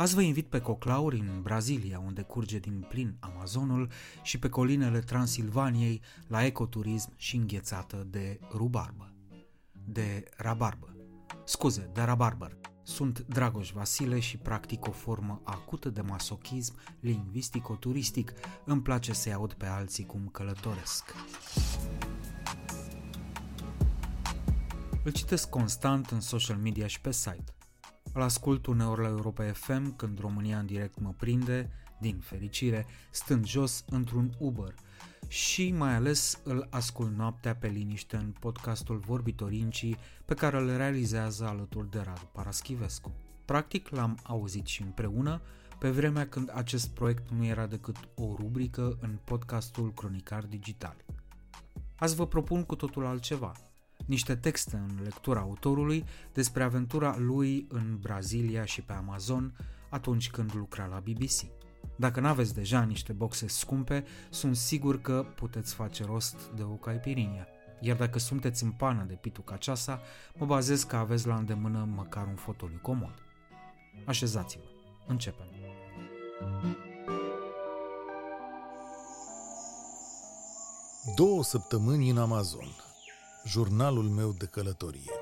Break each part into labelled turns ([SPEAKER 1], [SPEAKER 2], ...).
[SPEAKER 1] Azi vă invit pe Coclauri în Brazilia, unde curge din plin Amazonul, și pe colinele Transilvaniei la ecoturism și înghețată de rubarbă. De rabarbă. Scuze, de rabarbăr. Sunt Dragoș Vasile și practic o formă acută de masochism lingvistico-turistic. Îmi place să-i aud pe alții cum călătoresc. Îl citesc constant în social media și pe site. Îl ascult uneori la Europa FM când România în direct mă prinde, din fericire, stând jos într-un Uber și mai ales îl ascult noaptea pe liniște în podcastul Vorbitorincii pe care îl realizează alături de Radu Paraschivescu. Practic l-am auzit și împreună pe vremea când acest proiect nu era decât o rubrică în podcastul Cronicar Digital. Azi vă propun cu totul altceva – niște texte în lectura autorului despre aventura lui în Brazilia și pe Amazon atunci când lucra la BBC. Dacă n-aveți deja niște boxe scumpe, sunt sigur că puteți face rost de o caipirinha. Iar dacă sunteți în pană de pitu ceasa, mă bazez că aveți la îndemână măcar un fotoliu comod. Așezați-vă. Începem.
[SPEAKER 2] Două săptămâni în Amazon – Jurnalul meu de călătorie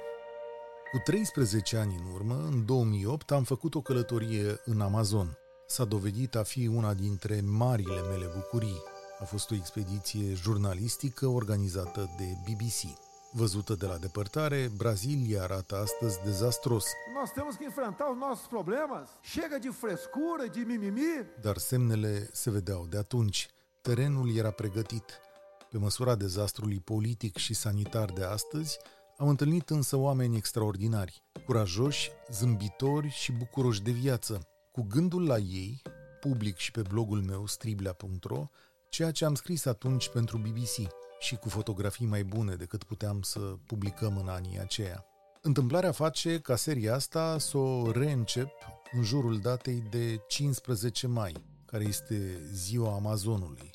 [SPEAKER 2] Cu 13 ani în urmă, în 2008, am făcut o călătorie în Amazon. S-a dovedit a fi una dintre marile mele bucurii. A fost o expediție jurnalistică organizată de BBC. Văzută de la depărtare, Brazilia arată astăzi dezastros.
[SPEAKER 3] Nós temos que enfrentar os nossos problemas. Chega de frescura, de mimimi.
[SPEAKER 2] Dar semnele se vedeau de atunci. Terenul era pregătit. Pe măsura dezastrului politic și sanitar de astăzi, am întâlnit însă oameni extraordinari, curajoși, zâmbitori și bucuroși de viață. Cu gândul la ei, public și pe blogul meu striblea.ro, ceea ce am scris atunci pentru BBC și cu fotografii mai bune decât puteam să publicăm în anii aceia. Întâmplarea face ca seria asta să o reîncep în jurul datei de 15 mai, care este ziua Amazonului,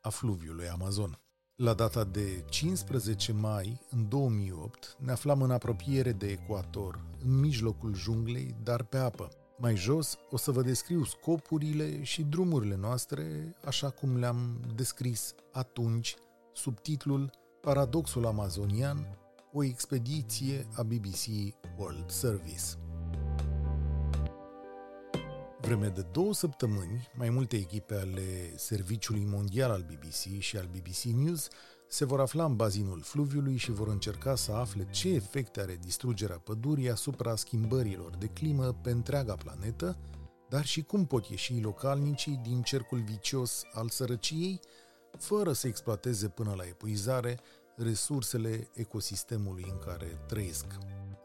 [SPEAKER 2] a fluviului Amazon. La data de 15 mai, în 2008, ne aflam în apropiere de ecuator, în mijlocul junglei, dar pe apă. Mai jos o să vă descriu scopurile și drumurile noastre, așa cum le-am descris atunci, sub titlul Paradoxul amazonian, o expediție a BBC World Service. Vreme de două săptămâni, mai multe echipe ale Serviciului Mondial al BBC și al BBC News se vor afla în bazinul fluviului și vor încerca să afle ce efecte are distrugerea pădurii asupra schimbărilor de climă pe întreaga planetă, dar și cum pot ieși localnicii din cercul vicios al sărăciei, fără să exploateze până la epuizare resursele ecosistemului în care trăiesc.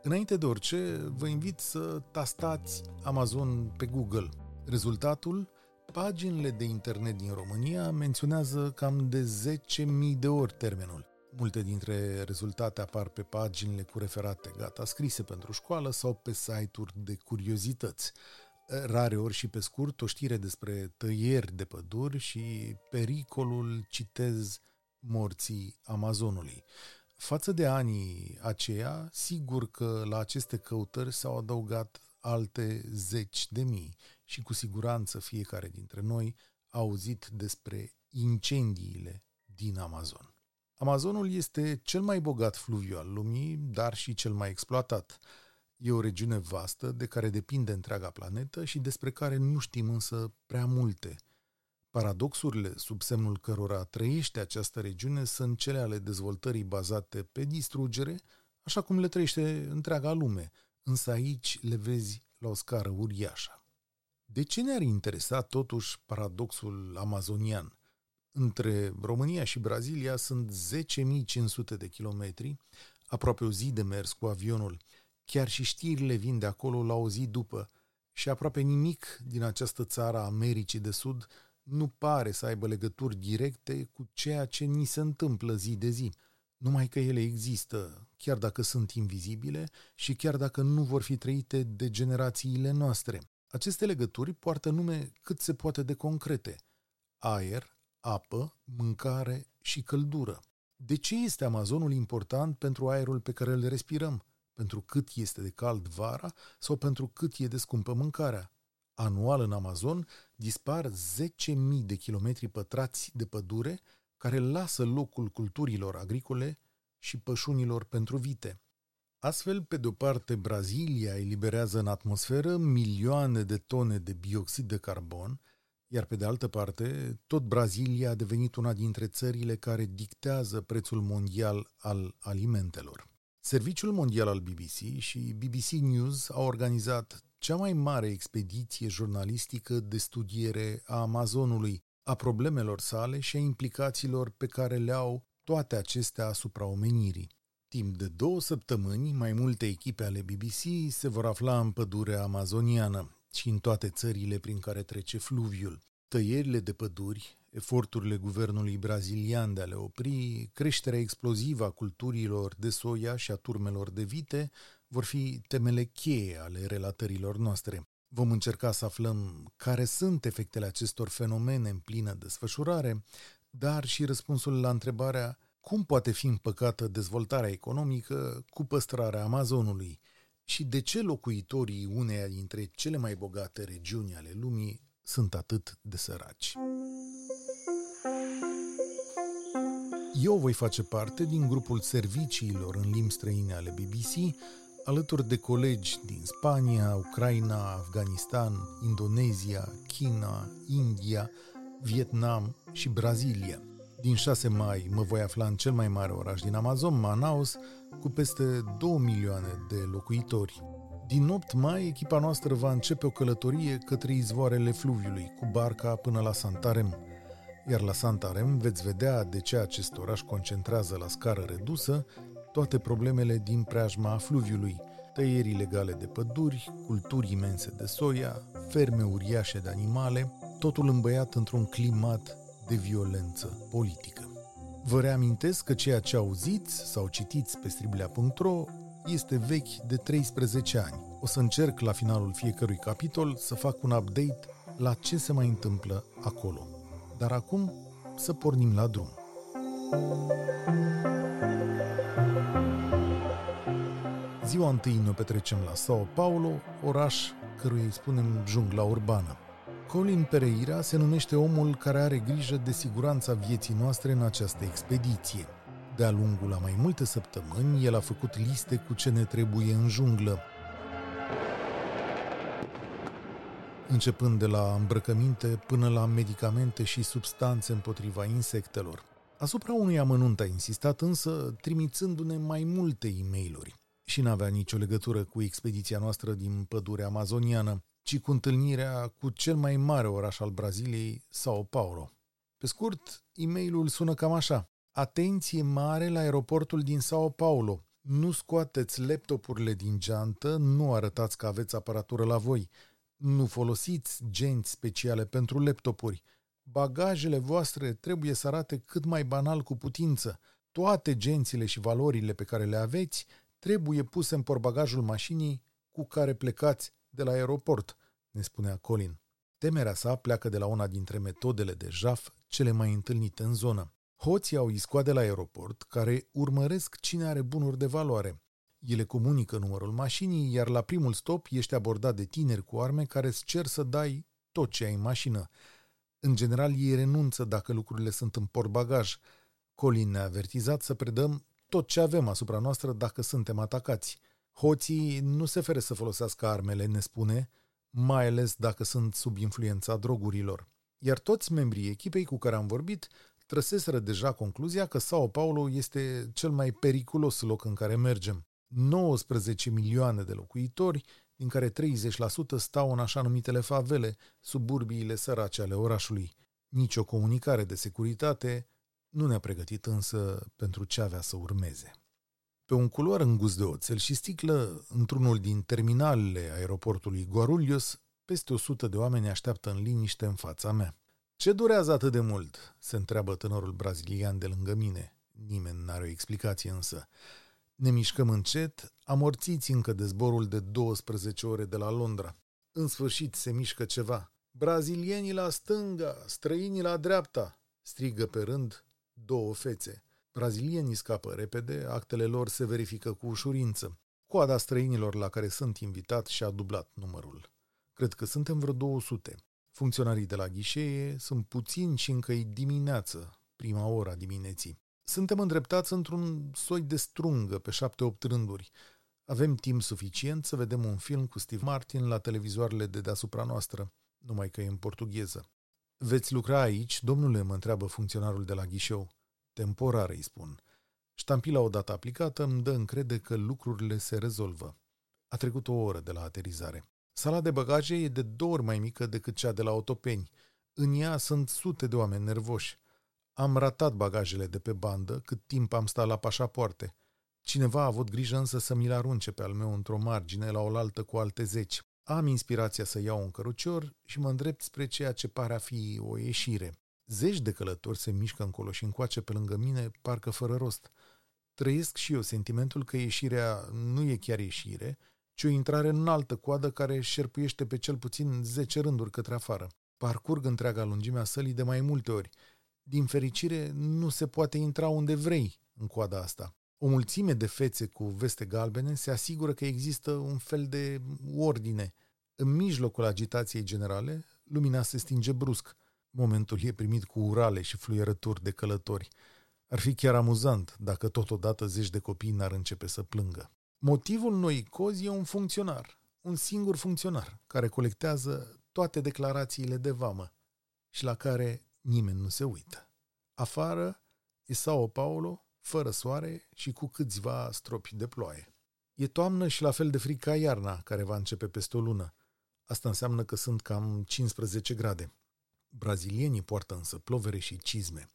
[SPEAKER 2] Înainte de orice, vă invit să tastați Amazon pe Google. Rezultatul? Paginile de internet din România menționează cam de 10.000 de ori termenul. Multe dintre rezultate apar pe paginile cu referate gata scrise pentru școală sau pe site-uri de curiozități. Rare ori și pe scurt o știre despre tăieri de păduri și pericolul, citez, morții Amazonului. Față de anii aceia, sigur că la aceste căutări s-au adăugat alte zeci de mii și cu siguranță fiecare dintre noi a auzit despre incendiile din Amazon. Amazonul este cel mai bogat fluviu al lumii, dar și cel mai exploatat. E o regiune vastă de care depinde întreaga planetă și despre care nu știm însă prea multe – Paradoxurile sub semnul cărora trăiește această regiune sunt cele ale dezvoltării bazate pe distrugere, așa cum le trăiește întreaga lume, însă aici le vezi la o scară uriașă. De ce ne-ar interesa totuși paradoxul amazonian? Între România și Brazilia sunt 10.500 de kilometri, aproape o zi de mers cu avionul. Chiar și știrile vin de acolo la o zi după – și aproape nimic din această țară a Americii de Sud nu pare să aibă legături directe cu ceea ce ni se întâmplă zi de zi. Numai că ele există, chiar dacă sunt invizibile și chiar dacă nu vor fi trăite de generațiile noastre. Aceste legături poartă nume cât se poate de concrete. Aer, apă, mâncare și căldură. De ce este Amazonul important pentru aerul pe care îl respirăm? Pentru cât este de cald vara sau pentru cât e de scumpă mâncarea? Anual în Amazon dispar 10.000 de kilometri pătrați de pădure care lasă locul culturilor agricole și pășunilor pentru vite. Astfel, pe de-o parte, Brazilia eliberează în atmosferă milioane de tone de bioxid de carbon, iar pe de altă parte, tot Brazilia a devenit una dintre țările care dictează prețul mondial al alimentelor. Serviciul Mondial al BBC și BBC News au organizat cea mai mare expediție jurnalistică de studiere a Amazonului, a problemelor sale și a implicațiilor pe care le au toate acestea asupra omenirii. Timp de două săptămâni, mai multe echipe ale BBC se vor afla în pădurea amazoniană și în toate țările prin care trece fluviul. Tăierile de păduri, eforturile guvernului brazilian de a le opri, creșterea explozivă a culturilor de soia și a turmelor de vite vor fi temele cheie ale relatărilor noastre. Vom încerca să aflăm care sunt efectele acestor fenomene în plină desfășurare, dar și răspunsul la întrebarea cum poate fi împăcată dezvoltarea economică cu păstrarea Amazonului și de ce locuitorii uneia dintre cele mai bogate regiuni ale lumii sunt atât de săraci. Eu voi face parte din grupul serviciilor în limbi străine ale BBC, alături de colegi din Spania, Ucraina, Afganistan, Indonezia, China, India, Vietnam și Brazilia. Din 6 mai mă voi afla în cel mai mare oraș din Amazon, Manaus, cu peste 2 milioane de locuitori. Din 8 mai, echipa noastră va începe o călătorie către izvoarele fluviului, cu barca până la Santarem. Iar la Santarem veți vedea de ce acest oraș concentrează la scară redusă toate problemele din preajma fluviului, tăieri ilegale de păduri, culturi imense de soia, ferme uriașe de animale, totul îmbăiat într-un climat de violență politică. Vă reamintesc că ceea ce auziți sau citiți pe striblea.ro este vechi de 13 ani. O să încerc la finalul fiecărui capitol să fac un update la ce se mai întâmplă acolo. Dar acum să pornim la drum. Ziua întâi ne petrecem la Sao Paulo, oraș căruia îi spunem jungla urbană. Colin Pereira se numește omul care are grijă de siguranța vieții noastre în această expediție. De-a lungul a mai multe săptămâni, el a făcut liste cu ce ne trebuie în junglă. Începând de la îmbrăcăminte până la medicamente și substanțe împotriva insectelor. Asupra unui amănunt a insistat însă, trimițându-ne mai multe e mail și n-avea nicio legătură cu expediția noastră din pădurea amazoniană, ci cu întâlnirea cu cel mai mare oraș al Braziliei, Sao Paulo. Pe scurt, e mailul sună cam așa. Atenție mare la aeroportul din Sao Paulo. Nu scoateți laptopurile din geantă, nu arătați că aveți aparatură la voi. Nu folosiți genți speciale pentru laptopuri. Bagajele voastre trebuie să arate cât mai banal cu putință. Toate gențile și valorile pe care le aveți trebuie puse în porbagajul mașinii cu care plecați de la aeroport, ne spunea Colin. Temerea sa pleacă de la una dintre metodele de jaf cele mai întâlnite în zonă. Hoții au iscoade la aeroport care urmăresc cine are bunuri de valoare. Ele comunică numărul mașinii, iar la primul stop ești abordat de tineri cu arme care îți cer să dai tot ce ai în mașină. În general, ei renunță dacă lucrurile sunt în portbagaj. Colin ne-a avertizat să predăm tot ce avem asupra noastră dacă suntem atacați. Hoții nu se feră să folosească armele, ne spune, mai ales dacă sunt sub influența drogurilor. Iar toți membrii echipei cu care am vorbit trăseseră deja concluzia că Sao Paulo este cel mai periculos loc în care mergem. 19 milioane de locuitori, din care 30% stau în așa numitele favele, suburbiile sărace ale orașului. Nici o comunicare de securitate nu ne-a pregătit însă pentru ce avea să urmeze. Pe un culoar îngust de oțel și sticlă, într-unul din terminalele aeroportului Guarulhos, peste o sută de oameni așteaptă în liniște în fața mea. Ce durează atât de mult?" se întreabă tânărul brazilian de lângă mine. Nimeni n-are o explicație însă. Ne mișcăm încet, amorțiți încă de zborul de 12 ore de la Londra. În sfârșit se mișcă ceva. Brazilienii la stânga, străinii la dreapta, strigă pe rând două fețe. Brazilienii scapă repede, actele lor se verifică cu ușurință. Coada străinilor la care sunt invitat și-a dublat numărul. Cred că suntem vreo 200. Funcționarii de la ghișee sunt puțini și încă e dimineață, prima ora dimineții. Suntem îndreptați într-un soi de strungă pe șapte-opt rânduri. Avem timp suficient să vedem un film cu Steve Martin la televizoarele de deasupra noastră, numai că e în portugheză. Veți lucra aici, domnule, mă întreabă funcționarul de la ghișeu. Temporar, îi spun. Ștampila odată aplicată îmi dă încrede că lucrurile se rezolvă. A trecut o oră de la aterizare. Sala de bagaje e de două ori mai mică decât cea de la Otopeni. În ea sunt sute de oameni nervoși. Am ratat bagajele de pe bandă cât timp am stat la pașapoarte. Cineva a avut grijă însă să mi-l arunce pe al meu într-o margine la oaltă cu alte zeci. Am inspirația să iau un cărucior și mă îndrept spre ceea ce pare a fi o ieșire. Zeci de călători se mișcă încolo și încoace pe lângă mine, parcă fără rost. Trăiesc și eu sentimentul că ieșirea nu e chiar ieșire, ci o intrare în altă coadă care șerpuiește pe cel puțin zece rânduri către afară. Parcurg întreaga lungimea sălii de mai multe ori. Din fericire, nu se poate intra unde vrei în coada asta. O mulțime de fețe cu veste galbene se asigură că există un fel de ordine. În mijlocul agitației generale, lumina se stinge brusc. Momentul e primit cu urale și fluierături de călători. Ar fi chiar amuzant dacă totodată zeci de copii n-ar începe să plângă. Motivul noii cozi e un funcționar, un singur funcționar, care colectează toate declarațiile de vamă și la care nimeni nu se uită. Afară e Sao Paulo, fără soare și cu câțiva stropi de ploaie. E toamnă și la fel de frică ca iarna, care va începe peste o lună. Asta înseamnă că sunt cam 15 grade. Brazilienii poartă însă plovere și cizme.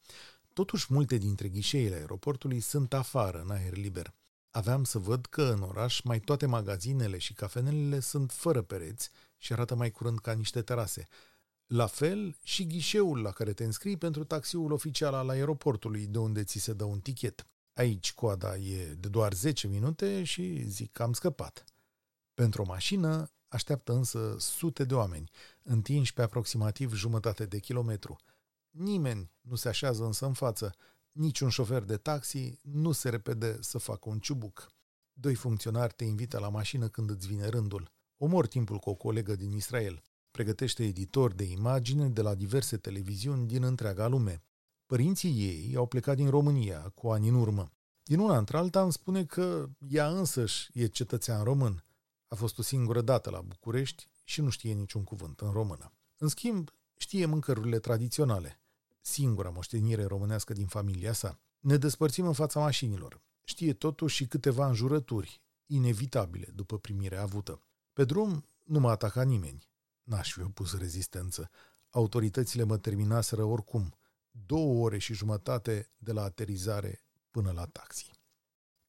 [SPEAKER 2] Totuși, multe dintre ghișeile aeroportului sunt afară, în aer liber. Aveam să văd că în oraș mai toate magazinele și cafenelele sunt fără pereți și arată mai curând ca niște terase. La fel și ghișeul la care te înscrii pentru taxiul oficial al aeroportului, de unde ți se dă un tichet. Aici coada e de doar 10 minute și zic că am scăpat. Pentru o mașină așteaptă însă sute de oameni, întinși pe aproximativ jumătate de kilometru. Nimeni nu se așează însă în față, niciun șofer de taxi nu se repede să facă un ciubuc. Doi funcționari te invită la mașină când îți vine rândul. Omor timpul cu o colegă din Israel. Pregătește editor de imagine de la diverse televiziuni din întreaga lume. Părinții ei au plecat din România cu ani în urmă. Din una într-alta îmi spune că ea însăși e cetățean român. A fost o singură dată la București și nu știe niciun cuvânt în română. În schimb, știe mâncărurile tradiționale, singura moștenire românească din familia sa. Ne despărțim în fața mașinilor. Știe totuși și câteva înjurături, inevitabile după primirea avută. Pe drum nu m-a atacat nimeni. N-aș fi opus rezistență. Autoritățile mă terminaseră oricum. Două ore și jumătate de la aterizare până la taxi.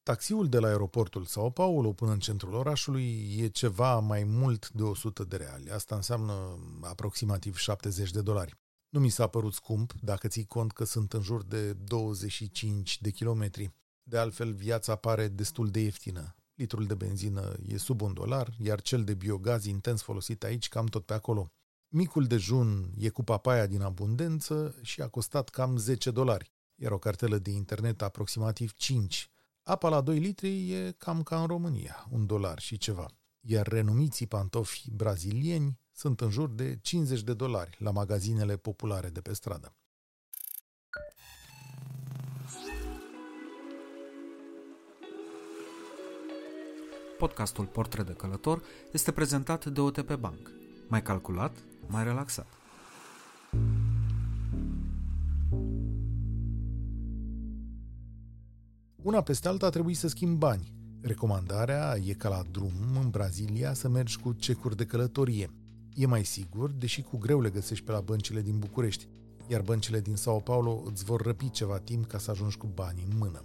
[SPEAKER 2] Taxiul de la aeroportul Sao Paulo până în centrul orașului e ceva mai mult de 100 de reali. Asta înseamnă aproximativ 70 de dolari. Nu mi s-a părut scump, dacă ții cont că sunt în jur de 25 de kilometri. De altfel, viața pare destul de ieftină. Litrul de benzină e sub un dolar, iar cel de biogaz intens folosit aici cam tot pe acolo. Micul dejun e cu papaia din abundență și a costat cam 10 dolari, iar o cartelă de internet aproximativ 5. Apa la 2 litri e cam ca în România, un dolar și ceva. Iar renumiții pantofi brazilieni sunt în jur de 50 de dolari la magazinele populare de pe stradă.
[SPEAKER 4] Podcastul Portret de Călător este prezentat de OTP Bank. Mai calculat, mai relaxat.
[SPEAKER 2] Una peste alta trebuie să schimb bani. Recomandarea e ca la drum în Brazilia să mergi cu cecuri de călătorie – E mai sigur, deși cu greu le găsești pe la băncile din București, iar băncile din Sao Paulo îți vor răpi ceva timp ca să ajungi cu banii în mână.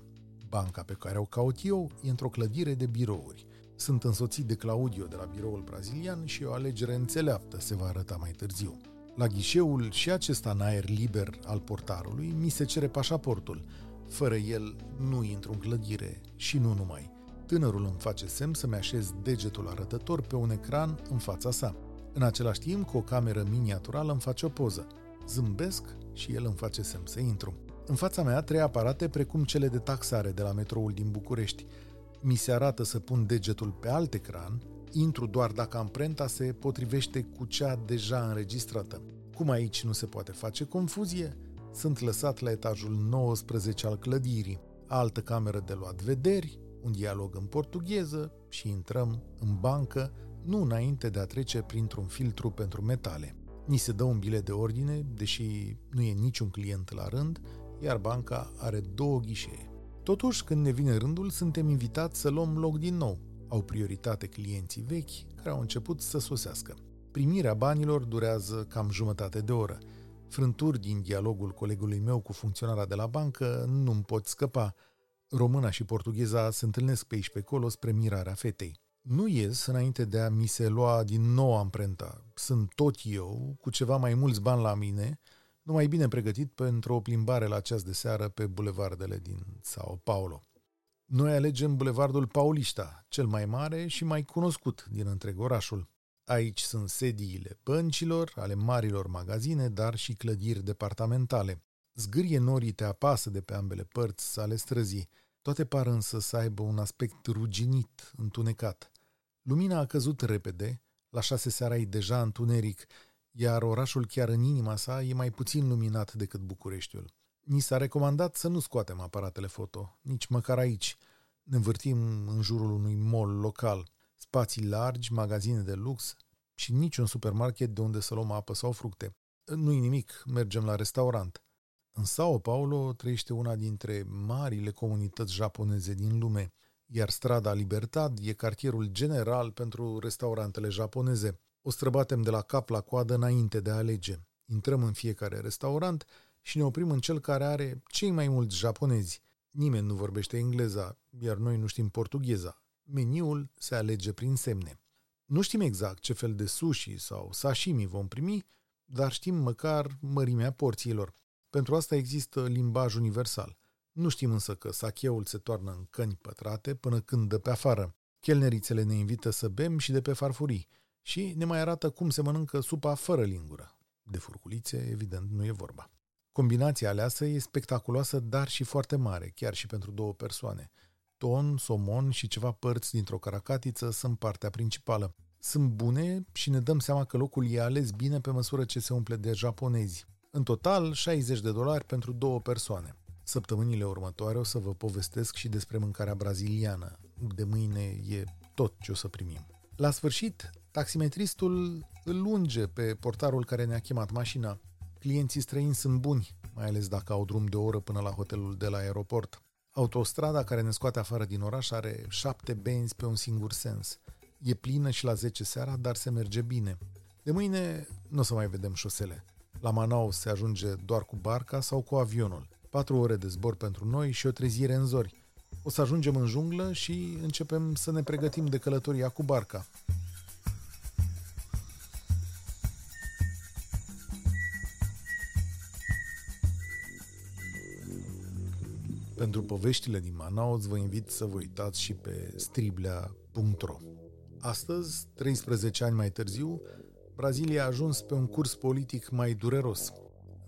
[SPEAKER 2] Banca pe care o caut eu e într-o clădire de birouri. Sunt însoțit de Claudio de la biroul brazilian și o alegere înțeleaptă se va arăta mai târziu. La ghișeul și acesta în aer liber al portarului mi se cere pașaportul. Fără el nu intru în clădire și nu numai. Tânărul îmi face semn să-mi așez degetul arătător pe un ecran în fața sa. În același timp, cu o cameră miniaturală îmi face o poză. Zâmbesc și el îmi face semn să intru. În fața mea trei aparate precum cele de taxare de la metroul din București. Mi se arată să pun degetul pe alt ecran, intru doar dacă amprenta se potrivește cu cea deja înregistrată. Cum aici nu se poate face confuzie, sunt lăsat la etajul 19 al clădirii, altă cameră de luat vederi, un dialog în portugheză și intrăm în bancă nu înainte de a trece printr-un filtru pentru metale. Ni se dă un bilet de ordine, deși nu e niciun client la rând, iar banca are două ghișee. Totuși, când ne vine rândul, suntem invitați să luăm loc din nou. Au prioritate clienții vechi care au început să sosească. Primirea banilor durează cam jumătate de oră. Frânturi din dialogul colegului meu cu funcționarea de la bancă nu-mi pot scăpa. Româna și portugheza se întâlnesc pe aici pe acolo spre mirarea fetei. Nu ies înainte de a mi se lua din nou amprenta. Sunt tot eu, cu ceva mai mulți bani la mine, numai bine pregătit pentru o plimbare la ceas de seară pe bulevardele din Sao Paulo. Noi alegem bulevardul Paulista, cel mai mare și mai cunoscut din întreg orașul. Aici sunt sediile băncilor, ale marilor magazine, dar și clădiri departamentale. Zgârie norii te apasă de pe ambele părți ale străzii. Toate par însă să aibă un aspect ruginit, întunecat. Lumina a căzut repede, la șase seara e deja întuneric, iar orașul chiar în inima sa e mai puțin luminat decât Bucureștiul. Ni s-a recomandat să nu scoatem aparatele foto, nici măcar aici. Ne învârtim în jurul unui mall local, spații largi, magazine de lux și niciun supermarket de unde să luăm apă sau fructe. Nu-i nimic, mergem la restaurant. În Sao Paulo trăiește una dintre marile comunități japoneze din lume, iar strada Libertad e cartierul general pentru restaurantele japoneze. O străbatem de la cap la coadă înainte de a alege. Intrăm în fiecare restaurant și ne oprim în cel care are cei mai mulți japonezi. Nimeni nu vorbește engleza, iar noi nu știm portugheza. Meniul se alege prin semne. Nu știm exact ce fel de sushi sau sashimi vom primi, dar știm măcar mărimea porțiilor. Pentru asta există limbaj universal. Nu știm însă că sacheul se toarnă în căni pătrate până când dă pe afară. Chelnerițele ne invită să bem și de pe farfurii și ne mai arată cum se mănâncă supa fără lingură. De furculițe, evident, nu e vorba. Combinația aleasă e spectaculoasă, dar și foarte mare, chiar și pentru două persoane. Ton, somon și ceva părți dintr-o caracatiță sunt partea principală. Sunt bune și ne dăm seama că locul e ales bine pe măsură ce se umple de japonezi. În total, 60 de dolari pentru două persoane. Săptămânile următoare o să vă povestesc și despre mâncarea braziliană. De mâine e tot ce o să primim. La sfârșit, taximetristul îl lunge pe portarul care ne-a chemat mașina. Clienții străini sunt buni, mai ales dacă au drum de o oră până la hotelul de la aeroport. Autostrada care ne scoate afară din oraș are șapte benzi pe un singur sens. E plină și la 10 seara, dar se merge bine. De mâine nu o să mai vedem șosele. La Manaus se ajunge doar cu barca sau cu avionul. Patru ore de zbor pentru noi și o trezire în zori. O să ajungem în junglă și începem să ne pregătim de călătoria cu barca. Pentru poveștile din Manaus vă invit să vă uitați și pe striblea.ro Astăzi, 13 ani mai târziu, Brazilia a ajuns pe un curs politic mai dureros.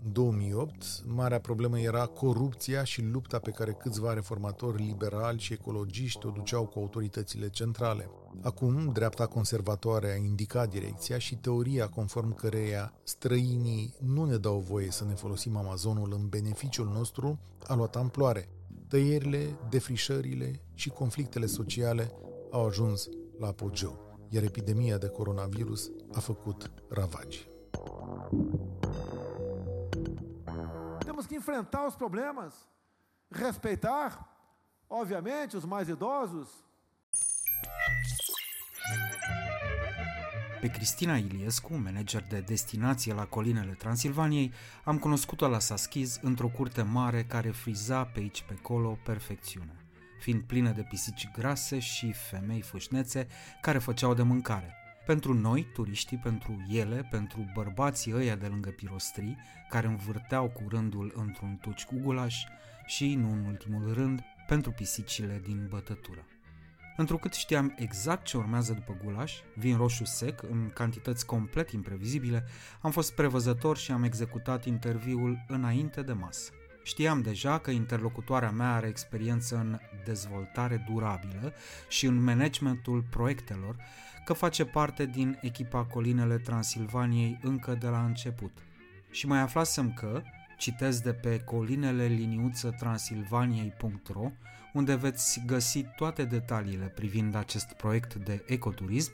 [SPEAKER 2] În 2008, marea problemă era corupția și lupta pe care câțiva reformatori liberali și ecologiști o duceau cu autoritățile centrale. Acum, dreapta conservatoare a indicat direcția și teoria conform căreia străinii nu ne dau voie să ne folosim Amazonul în beneficiul nostru a luat amploare. Tăierile, defrișările și conflictele sociale au ajuns la apogeu iar epidemia de coronavirus a făcut ravagi.
[SPEAKER 3] Temos que enfrentar os problemas, respeitar, obviamente, os mais idosos.
[SPEAKER 4] Pe Cristina Iliescu, manager de destinație la colinele Transilvaniei, am cunoscut-o la Saschiz într-o curte mare care friza pe aici pe acolo perfecțiune.
[SPEAKER 1] fiind plină de pisici grase și femei fâșnețe care făceau de mâncare. Pentru noi, turiștii, pentru ele, pentru bărbații ăia de lângă pirostrii, care învârteau cu rândul într-un tuci cu gulaș și, nu în ultimul rând, pentru pisicile din bătătură. Întrucât știam exact ce urmează după gulaș, vin roșu sec, în cantități complet imprevizibile, am fost prevăzător și am executat interviul înainte de masă. Știam deja că interlocutoarea mea are experiență în dezvoltare durabilă și în managementul proiectelor, că face parte din echipa Colinele Transilvaniei încă de la început. Și mai aflasem că, citesc de pe colinele liniuță transilvaniei.ro, unde veți găsi toate detaliile privind acest proiect de ecoturism,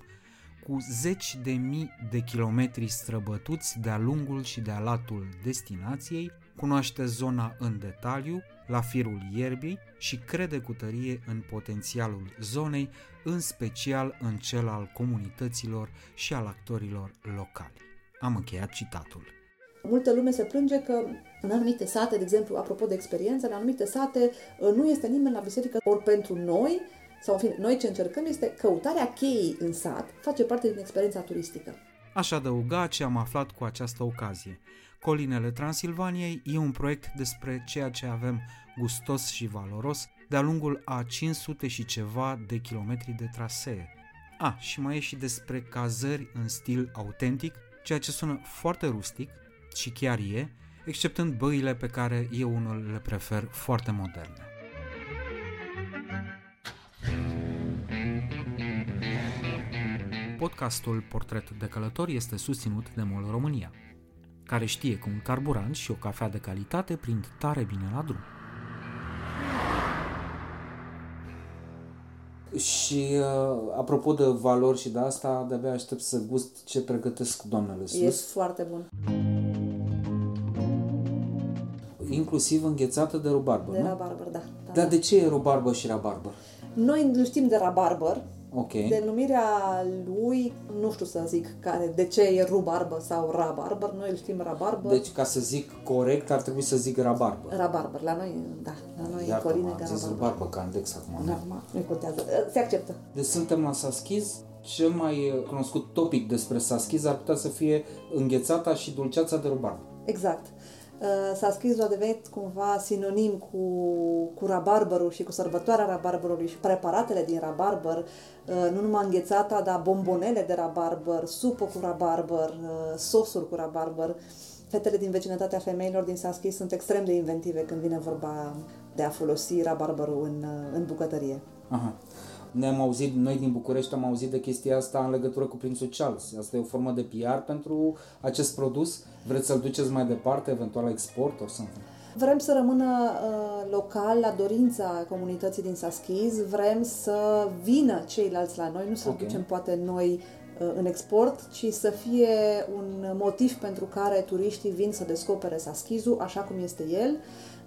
[SPEAKER 1] cu zeci de mii de kilometri străbătuți de-a lungul și de-a latul destinației, cunoaște zona în detaliu, la firul ierbii și crede cu tărie în potențialul zonei, în special în cel al comunităților și al actorilor locali. Am încheiat citatul.
[SPEAKER 5] Multă lume se plânge că în anumite sate, de exemplu, apropo de experiență, în anumite sate uh, nu este nimeni la biserică, ori pentru noi, sau în fine, noi ce încercăm este căutarea cheii în sat, face parte din experiența turistică.
[SPEAKER 1] Aș adăuga ce am aflat cu această ocazie. Colinele Transilvaniei e un proiect despre ceea ce avem gustos și valoros de-a lungul a 500 și ceva de kilometri de trasee. A, și mai e și despre cazări în stil autentic, ceea ce sună foarte rustic și chiar e, exceptând băile pe care eu unul le prefer foarte moderne. Podcastul Portret de Călător este susținut de MOL România, care știe că un carburant și o cafea de calitate prind tare bine la drum.
[SPEAKER 6] Și uh, apropo de valori și de asta, de-abia aștept să gust ce pregătesc doamnele sus.
[SPEAKER 5] E foarte bun.
[SPEAKER 6] Inclusiv înghețată de rubarbă,
[SPEAKER 5] De
[SPEAKER 6] nu?
[SPEAKER 5] rabarber, da. da,
[SPEAKER 6] Dar
[SPEAKER 5] da.
[SPEAKER 6] de ce e rubarbă și rabarbă?
[SPEAKER 5] Noi îl știm de rabarber.
[SPEAKER 6] Ok.
[SPEAKER 5] Denumirea lui, nu știu să zic care, de ce e rubarbă sau rabarber, noi îl știm rabarber.
[SPEAKER 6] Deci, ca să zic corect, ar trebui să zic rabarbă.
[SPEAKER 5] Rabarber, la noi, da, la noi
[SPEAKER 6] Iartă-mă,
[SPEAKER 5] Corine
[SPEAKER 6] am
[SPEAKER 5] ca
[SPEAKER 6] zis
[SPEAKER 5] rabarber.
[SPEAKER 6] rubarbă ca index acum. nu?
[SPEAKER 5] Normal, nu contează. Se acceptă.
[SPEAKER 6] Deci suntem la Saschiz. Cel mai uh, cunoscut topic despre Saschiz ar putea să fie înghețata și dulceața de rubarbă.
[SPEAKER 5] Exact. Uh, S-a scris a devenit cumva sinonim cu, cu rabarberul și cu sărbătoarea rabarberului și preparatele din rabarber, uh, nu numai înghețata, dar bombonele de rabarber, supă cu rabarber, uh, sosuri cu rabarber. Fetele din vecinătatea femeilor din Saschi sunt extrem de inventive când vine vorba de a folosi rabarberul în, uh, în bucătărie.
[SPEAKER 6] Aha. Ne-am auzit, noi din București am auzit de chestia asta în legătură cu Prințul Charles. Asta e o formă de PR pentru acest produs? Vreți să-l duceți mai departe, eventual la export or something?
[SPEAKER 5] Vrem să rămână uh, local la dorința comunității din Saschiz, vrem să vină ceilalți la noi, nu să
[SPEAKER 6] Ok.
[SPEAKER 5] okay. ducem poate noi uh, în export, ci să fie un motiv pentru care turiștii vin să descopere Saschizul așa cum este el,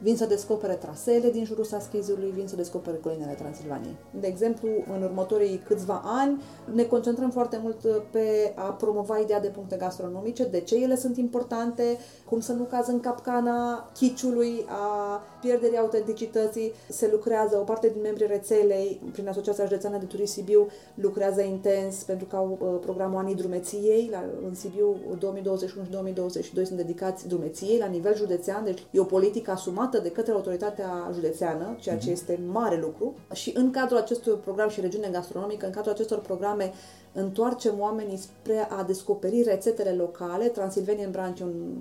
[SPEAKER 5] vin să descopere traseele din jurul Saschizului, vin să descopere colinele Transilvaniei. De exemplu, în următorii câțiva ani ne concentrăm foarte mult uh, pe a promova ideea de puncte gastronomice, de ce ele sunt importante, cum să nu caz în capcana chiciului, a pierderii autenticității. Se lucrează, o parte din membrii rețelei, prin Asociația Județeană de Turism Sibiu, lucrează intens pentru că au uh, programul Anii Drumeției. La, în Sibiu 2021 și 2022 sunt dedicați drumeției la nivel județean, deci e o politică asumată de către autoritatea județeană, ceea ce este mare lucru. Și în cadrul acestui program și regiune gastronomică, în cadrul acestor programe, întoarcem oamenii spre a descoperi rețetele locale. Transilvania în Branch e un,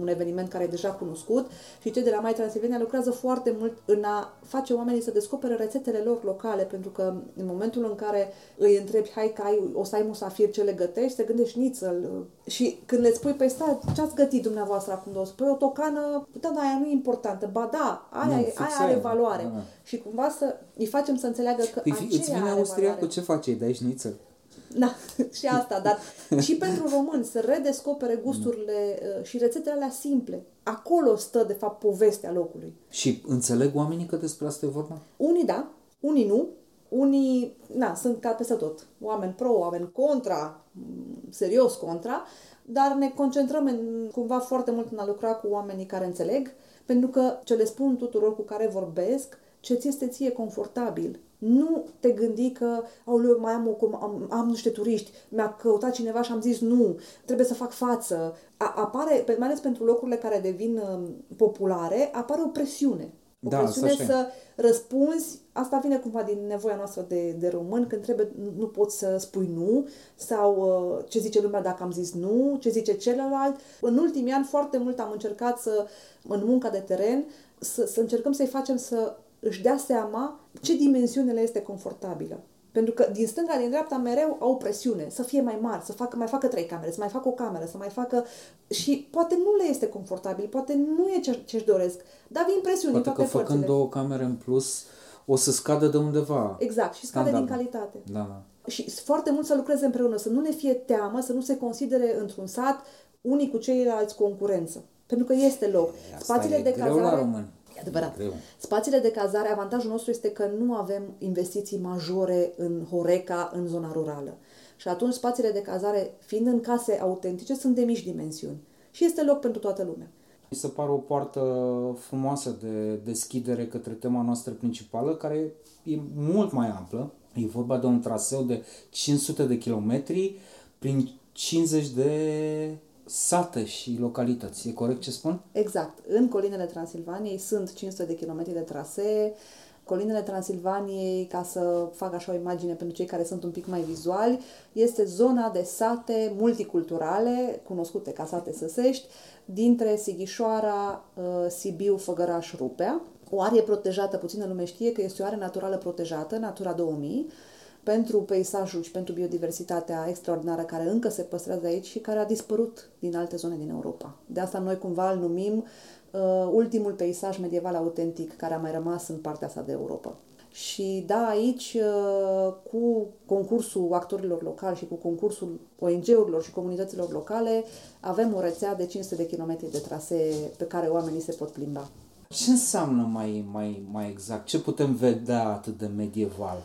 [SPEAKER 5] un eveniment care e deja cunoscut și cei de la Mai Transilvania lucrează foarte mult în a face oamenii să descopere rețetele lor locale, pentru că în momentul în care îi întrebi, hai că ai, o să ai musafir, ce le gătești, se gândești nițel. Și când le spui, păi stai, ce ați gătit dumneavoastră acum două? Păi o tocană, da, dar aia nu e importantă. Ba da, aia,
[SPEAKER 6] Nu,
[SPEAKER 5] e-
[SPEAKER 6] fix
[SPEAKER 5] aia
[SPEAKER 6] aia.
[SPEAKER 5] are valoare.
[SPEAKER 6] Da, da.
[SPEAKER 5] Și cumva să îi facem să înțeleagă că
[SPEAKER 6] Păi, fi-
[SPEAKER 5] aceea
[SPEAKER 6] îți vine
[SPEAKER 5] are
[SPEAKER 6] austriacul,
[SPEAKER 5] valoare.
[SPEAKER 6] ce face? Îi dai șnițel?
[SPEAKER 5] Da, și asta, dar și pentru români să redescopere gusturile uh, și rețetele alea simple. Acolo stă, de fapt, povestea locului.
[SPEAKER 6] Și înțeleg oamenii că despre asta e vorba?
[SPEAKER 5] Unii da, unii nu, unii, na, sunt ca peste tot. Oameni pro, oameni contra, m, serios contra, dar ne concentrăm în, cumva foarte mult în a lucra cu oamenii care înțeleg, pentru că ce le spun tuturor cu care vorbesc ce ți este ție confortabil. Nu te gândi că, aoleu, mai am, o, am, am niște turiști, mi-a căutat cineva și am zis nu, trebuie să fac față. A, apare, mai ales pentru locurile care devin uh, populare, apare o presiune. O
[SPEAKER 1] Da,
[SPEAKER 5] presiune
[SPEAKER 1] asta așa e.
[SPEAKER 5] să răspunzi, asta vine cumva din nevoia noastră de, de român, când trebuie, nu- nu poți să spui nu, sau uh, ce zice lumea dacă am zis nu, ce zice celălalt. În ultimii ani foarte mult am încercat să, în munca de teren, să, să încercăm să-i facem să își dea seama ce dimensiune le este confortabilă. Pentru că din stânga, din dreapta, mereu au presiune să fie mai mari, să facă, mai facă trei camere, să mai facă o cameră, să mai facă... Și poate nu le este confortabil, poate nu e ce, ce-și doresc, dar vin presiuni
[SPEAKER 1] Poate
[SPEAKER 5] din
[SPEAKER 1] că
[SPEAKER 5] toate
[SPEAKER 1] făcând
[SPEAKER 5] părțile.
[SPEAKER 1] două camere în plus, o să scadă de undeva.
[SPEAKER 5] Exact, și scade din
[SPEAKER 1] standardul.
[SPEAKER 5] calitate.
[SPEAKER 1] Da, da.
[SPEAKER 5] Și foarte mult să lucreze împreună, să nu ne fie teamă, să nu se considere într-un sat unii cu ceilalți concurență. Pentru că este loc.
[SPEAKER 1] Asta
[SPEAKER 5] Spațiile
[SPEAKER 1] e
[SPEAKER 5] de
[SPEAKER 1] greu
[SPEAKER 5] cazare...
[SPEAKER 1] la români.
[SPEAKER 5] E adevărat.
[SPEAKER 1] E greu.
[SPEAKER 5] Spațiile de cazare, avantajul nostru este că nu avem investiții majore în Horeca, în zona rurală. Și atunci spațiile de cazare, fiind în case autentice, sunt de mici dimensiuni. Și este loc pentru toată lumea.
[SPEAKER 1] Mi se pare o poartă frumoasă de deschidere către tema noastră principală, care e mult mai amplă. E vorba de un traseu de 500 de kilometri prin 50 de sate și localități. E corect ce spun?
[SPEAKER 5] Exact. În colinele Transilvaniei sunt 500 de kilometri de trasee. Colinele Transilvaniei, ca să fac așa o imagine pentru cei care sunt un pic mai vizuali, este zona de sate multiculturale, cunoscute ca sate săsești, dintre Sighișoara, uh, Sibiu, Făgăraș, Rupea. O arie protejată, puțină lume știe că este o arie naturală protejată, Natura 2000, pentru peisajul și pentru biodiversitatea extraordinară care încă se păstrează aici și care a dispărut din alte zone din Europa. De asta noi cumva îl numim uh, ultimul peisaj medieval autentic care a mai rămas în partea asta de Europa. Și da, aici, uh, cu concursul actorilor locali și cu concursul ONG-urilor și comunităților locale, avem o rețea de 500 de kilometri de trasee pe care oamenii se pot plimba.
[SPEAKER 1] Ce înseamnă mai, mai, mai exact? Ce putem vedea atât de medieval?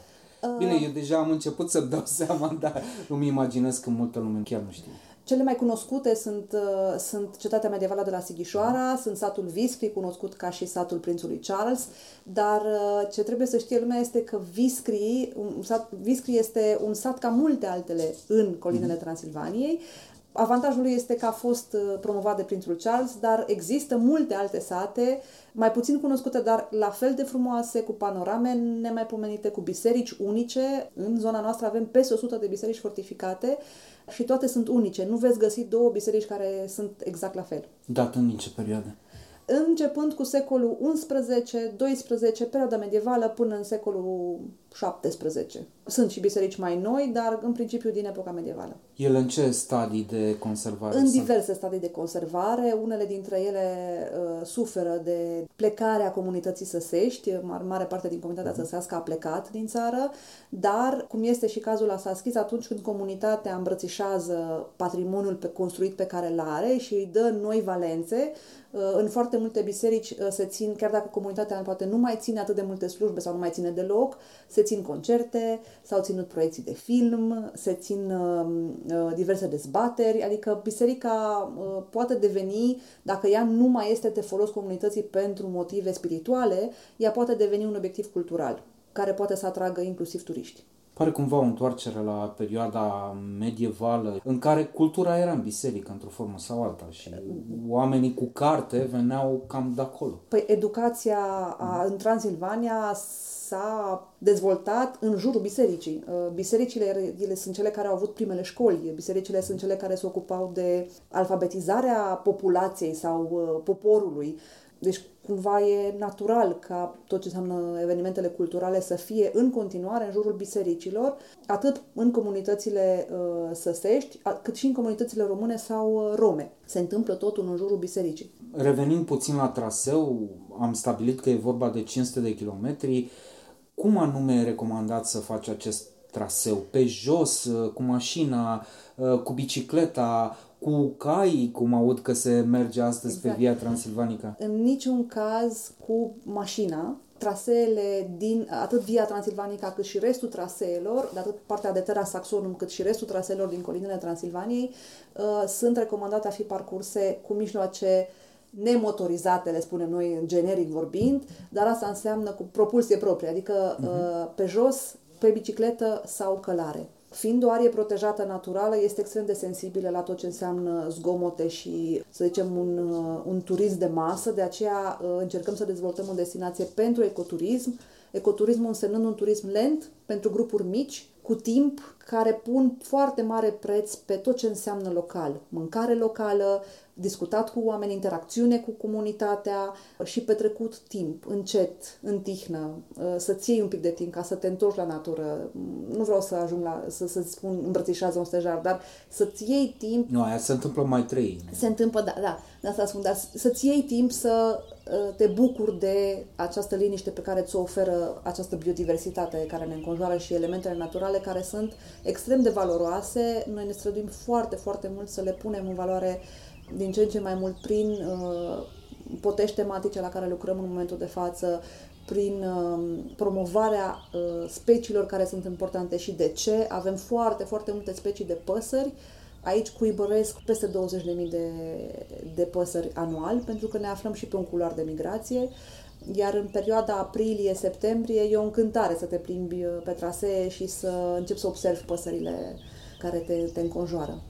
[SPEAKER 1] Bine, eu deja am început să-mi dau seama, dar îmi imaginez că multă lume chiar nu știe.
[SPEAKER 5] Cele mai cunoscute sunt, uh, sunt cetatea medievală de la Sighișoara, sunt satul Viscri, cunoscut ca și satul prințului Charles, dar uh, ce trebuie să știe lumea este că Viscri, un sat, Viscri este un sat ca multe altele în colinele Transilvaniei. Avantajul lui este că a fost uh, promovat de prințul Charles, dar există multe alte sate, mai puțin cunoscute, dar la fel de frumoase, cu panorame nemaipomenite, cu biserici unice. În zona noastră avem peste 100 de biserici fortificate și toate sunt unice. Nu veți găsi două biserici care sunt exact la fel.
[SPEAKER 1] Datând din ce perioadă?
[SPEAKER 5] Începând cu secolul 11-12, perioada medievală, până în secolul 17. Sunt și biserici mai noi, dar în principiu din epoca medievală.
[SPEAKER 1] Ele în ce stadii de conservare
[SPEAKER 5] În
[SPEAKER 1] sunt?
[SPEAKER 5] diverse stadii de conservare, unele dintre ele uh, suferă de plecarea comunității săsești, mar- mare parte din comunitatea săsească a plecat din țară, dar, cum este și cazul la Saschis, atunci când comunitatea îmbrățișează patrimoniul pe, construit pe care îl are și îi dă noi valențe, uh, în foarte multe biserici uh, se țin, chiar dacă comunitatea poate nu mai ține atât de multe slujbe sau nu mai ține deloc, se țin concerte, s-au ținut proiecții de film, se țin uh, uh, diverse dezbateri, adică biserica uh, poate deveni, dacă ea nu mai este de folos comunității pentru motive spirituale, ea poate deveni un obiectiv cultural care poate să atragă inclusiv turiști.
[SPEAKER 1] Pare cumva o întoarcere la perioada medievală în care cultura era în biserică într-o formă sau alta și oamenii cu carte veneau cam de acolo.
[SPEAKER 5] Păi educația a, în Transilvania s-a dezvoltat în jurul bisericii. Uh, Bisericile ele sunt cele care au avut primele școli, bisericile sunt cele care se ocupau de alfabetizarea populației sau uh, poporului. Deci cumva e natural ca tot ce înseamnă evenimentele culturale să fie în continuare în jurul bisericilor, atât în comunitățile uh, săsești, a- cât și în comunitățile române sau uh, rome. Se întâmplă totul în jurul bisericii.
[SPEAKER 1] Revenind puțin la traseu, am stabilit că e vorba de 500 de kilometri. Cum anume e recomandat să faci acest traseu? Pe jos, cu mașina, cu bicicleta, cu cai, cum aud că se merge astăzi
[SPEAKER 5] Exact.
[SPEAKER 1] pe Via Transilvanica?
[SPEAKER 5] În niciun caz cu mașina. Traseele din atât Via Transilvanica cât și restul traseelor, de atât partea de Terra Saxonum cât și restul traseelor din colinele Transilvaniei, uh, sunt recomandate a fi parcurse cu mijloace nemotorizate, le spunem noi în generic vorbind, dar asta înseamnă cu propulsie proprie, adică uh-huh. pe jos, pe bicicletă sau călare. Fiind o arie protejată naturală, este extrem de sensibilă la tot ce înseamnă zgomote și, să zicem, un, uh, un turism de masă, de aceea uh, încercăm să dezvoltăm o destinație pentru ecoturism, ecoturismul însemnând un turism lent pentru grupuri mici, cu timp, care pun foarte mare preț pe tot ce înseamnă local. Mâncare locală, discutat cu oameni, interacțiune cu comunitatea și petrecut timp, încet, în tihnă, uh, să-ți iei un pic de timp ca să te întorci la natură. Nu vreau să ajung la, să, să spun îmbrățișează un stejar, dar să-ți iei timp...
[SPEAKER 1] Nu, aia se întâmplă mai trei.
[SPEAKER 5] Se întâmplă, da, da, de asta spun, dar să-ți iei timp să uh, te bucuri de această liniște pe care ți-o oferă această biodiversitate care ne înconjoară și elementele naturale care sunt extrem de valoroase. Noi ne străduim foarte, foarte mult să le punem în valoare din ce în ce mai mult prin uh, potești tematice la care lucrăm în momentul de față, prin uh, promovarea uh, speciilor care sunt importante și de ce. Avem foarte, foarte multe specii de păsări. Aici cuibăresc peste 20.000 de, de păsări anual, pentru că ne aflăm și pe un culoar de migrație. Iar în perioada aprilie-septembrie e o încântare să te plimbi uh, pe trasee și să începi să observi păsările care te, te înconjoară.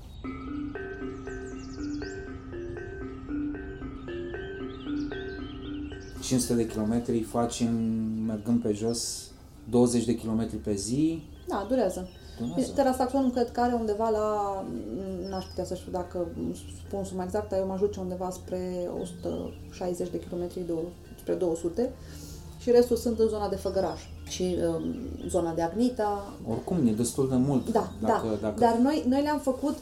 [SPEAKER 1] 500 de kilometri faci în, mergând pe jos 20 de kilometri pe zi.
[SPEAKER 5] Da, durează. durează. Terasaxon cred că are undeva la, n-aș putea să știu dacă spun suma exact, dar eu mă ajut undeva spre 160 de kilometri, spre 200 și restul sunt în zona de Făgăraș și um, zona de Agnita.
[SPEAKER 1] Oricum, e destul de mult.
[SPEAKER 5] Da, dacă, da. Dacă... Dar noi, noi le-am făcut,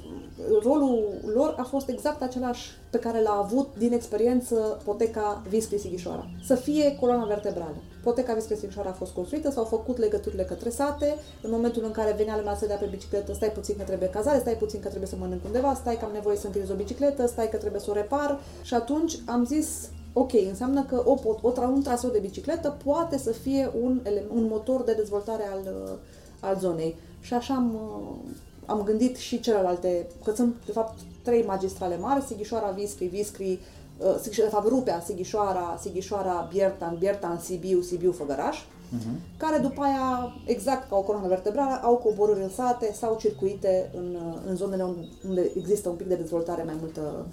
[SPEAKER 5] rolul lor a fost exact același pe care l-a avut din experiență Poteca Viscri Sighișoara. Să fie coloana vertebrală. Poteca Viscri Sighișoara a fost construită, s-au făcut legăturile către sate, în momentul în care venea lumea să dea pe bicicletă, stai puțin că trebuie cazare, stai puțin că trebuie să mănânc undeva, stai că am nevoie să închiriez o bicicletă, stai că trebuie să o repar și atunci am zis ok, înseamnă că o, o, o, un traseu de bicicletă poate să fie un, un motor de dezvoltare al, uh, al zonei. Și așa am, uh, am gândit și celelalte, că sunt de fapt trei magistrale mari, Sighișoara, Viscri, Viscri, uh, de fapt Rupea, Sighișoara, Sighișoara, Biertan, Biertan, Sibiu, Sibiu, Făgăraș, uh-huh. care după aia, exact ca o coloană vertebrală, au coborâri în sate sau circuite în, în zonele unde există un pic de dezvoltare mai multă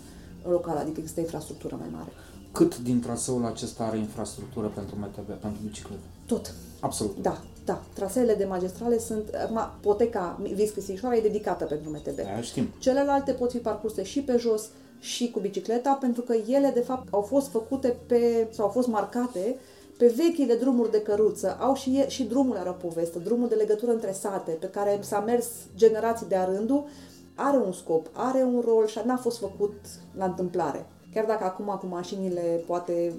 [SPEAKER 5] locală, adică există infrastructură mai mare.
[SPEAKER 1] Cât din traseul acesta are infrastructură pentru MTB, pentru bicicletă?
[SPEAKER 5] Tot.
[SPEAKER 1] Absolut.
[SPEAKER 5] Da, da. Traseele de magistrale sunt... Acum, poteca Viscă Sighișoara e dedicată pentru MTB.
[SPEAKER 1] Aia știm.
[SPEAKER 5] Celelalte pot fi parcurse și pe jos și cu bicicleta, pentru că ele, de fapt, au fost făcute pe... sau au fost marcate pe vechile drumuri de căruță. Au și, și drumul are o poveste, drumul de legătură între sate, pe care s-a mers generații de-a rândul, are un scop, are un rol și n-a fost făcut la întâmplare. Chiar dacă acum cu mașinile poate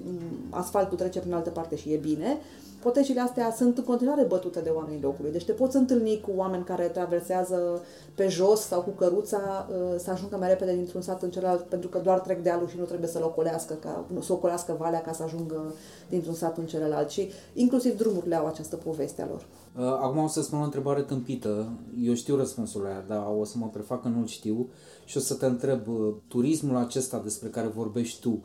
[SPEAKER 5] asfaltul trece prin altă parte și e bine, potecile astea sunt în continuare bătute de oamenii locului. Deci te poți întâlni cu oameni care traversează pe jos sau cu căruța uh, să ajungă mai repede dintr-un sat în celălalt pentru că doar trec dealul și nu trebuie să-l ocolească, ca, să ocolească valea ca să ajungă dintr-un sat în celălalt. Și inclusiv drumurile au această poveste a lor.
[SPEAKER 1] Uh, acum o să spun o întrebare tâmpită. Eu știu răspunsul la ea, dar o să mă prefac că nu-l știu și o să te întreb, uh, turismul acesta despre care vorbești tu,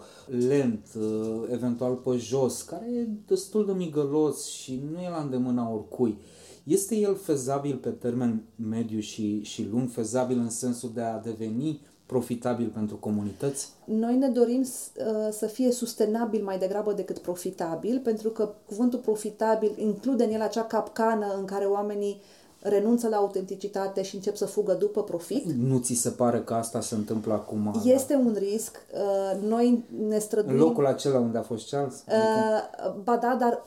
[SPEAKER 1] lent, uh, eventual pe jos, care e destul de migălos și nu e la îndemâna oricui, este el fezabil pe termen mediu și, și lung, fezabil în sensul de a deveni profitabil pentru comunități?
[SPEAKER 5] Noi ne dorim uh, să fie sustenabil mai degrabă decât profitabil, pentru că cuvântul profitabil include în el acea capcană în care oamenii renunță la autenticitate și încep să fugă după profit.
[SPEAKER 1] Nu ți se pare că asta se întâmplă acum?
[SPEAKER 5] Este un risc. Uh, noi ne străduim...
[SPEAKER 1] În locul acela unde a fost Charles? Uh,
[SPEAKER 5] adică... Ba da, dar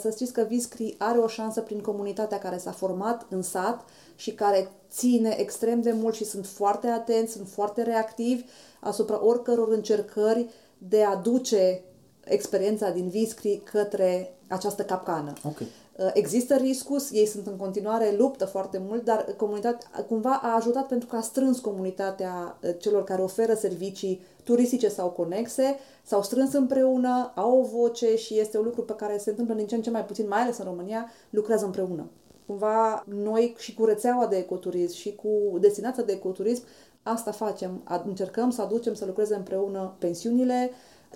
[SPEAKER 5] să știți că Viscri are o șansă prin comunitatea care s-a format în sat și care ține extrem de mult și sunt foarte atenți, sunt foarte reactivi asupra oricăror încercări de a duce experiența din Viscri către această capcană.
[SPEAKER 1] Okay.
[SPEAKER 5] Uh, există riscus, ei sunt în continuare, luptă foarte mult, dar comunitatea cumva a ajutat pentru că a strâns comunitatea uh, celor care oferă servicii turistice sau conexe, s-au strâns împreună, au o voce și este un lucru pe care se întâmplă din ce în ce mai puțin, mai ales în România, lucrează împreună. Cumva noi și cu rețeaua de ecoturism și cu destinația de ecoturism, asta facem. Încercăm să aducem să lucreze împreună pensiunile,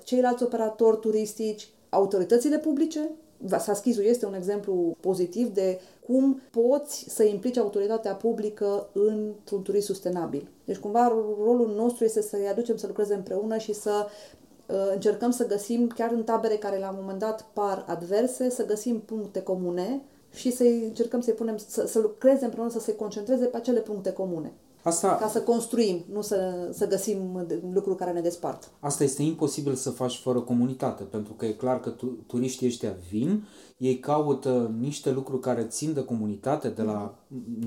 [SPEAKER 5] ceilalți operatori turistici, autoritățile publice. Saschizul este un exemplu pozitiv de cum poți să implici autoritatea publică într-un turism sustenabil. Deci, cumva, rolul nostru este să-i aducem să lucreze împreună și să uh, încercăm să găsim, chiar în tabere care la un moment dat par adverse, să găsim puncte comune și să încercăm să-i punem, să, să lucreze împreună, să se concentreze pe acele puncte comune.
[SPEAKER 1] Asta,
[SPEAKER 5] Ca să construim, nu să, să găsim lucruri care ne despart.
[SPEAKER 1] asta este imposibil să faci fără comunitate, pentru că e clar că tu, turiștii ăștia vin, ei caută niște lucruri care țin de comunitate, de la,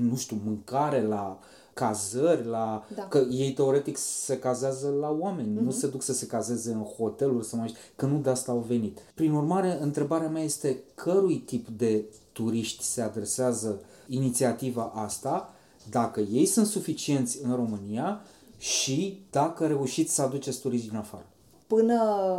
[SPEAKER 1] nu știu, mâncare, la cazări, la...
[SPEAKER 5] Da.
[SPEAKER 1] că ei teoretic se cazează la oameni, nu se duc să se cazeze în hoteluri, să mai că nu de asta au venit. Prin urmare, întrebarea mea este cărui tip de turiști se adresează inițiativa asta, dacă ei sunt suficienți în România și dacă reușiți să aduceți turiști din afară.
[SPEAKER 5] Până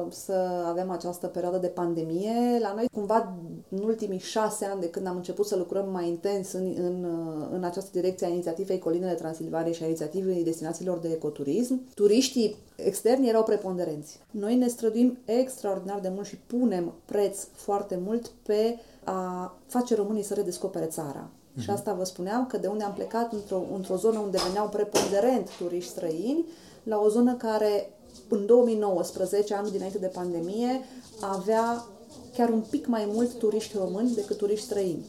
[SPEAKER 5] să avem această perioadă de pandemie, la noi cumva în ultimii șase ani de când am început să lucrăm mai intens în, în, în această direcție a inițiativei Colinele Transilvaniei și a inițiativei destinațiilor de ecoturism, turiștii externi erau preponderenți. Noi ne străduim extraordinar de mult și punem preț foarte mult pe a face românii să redescopere țara. Și asta vă spuneam că de unde am plecat într-o, într-o zonă unde veneau preponderent turiști străini, la o zonă care în 2019, anul dinainte de pandemie, avea chiar un pic mai mult turiști români decât turiști străini.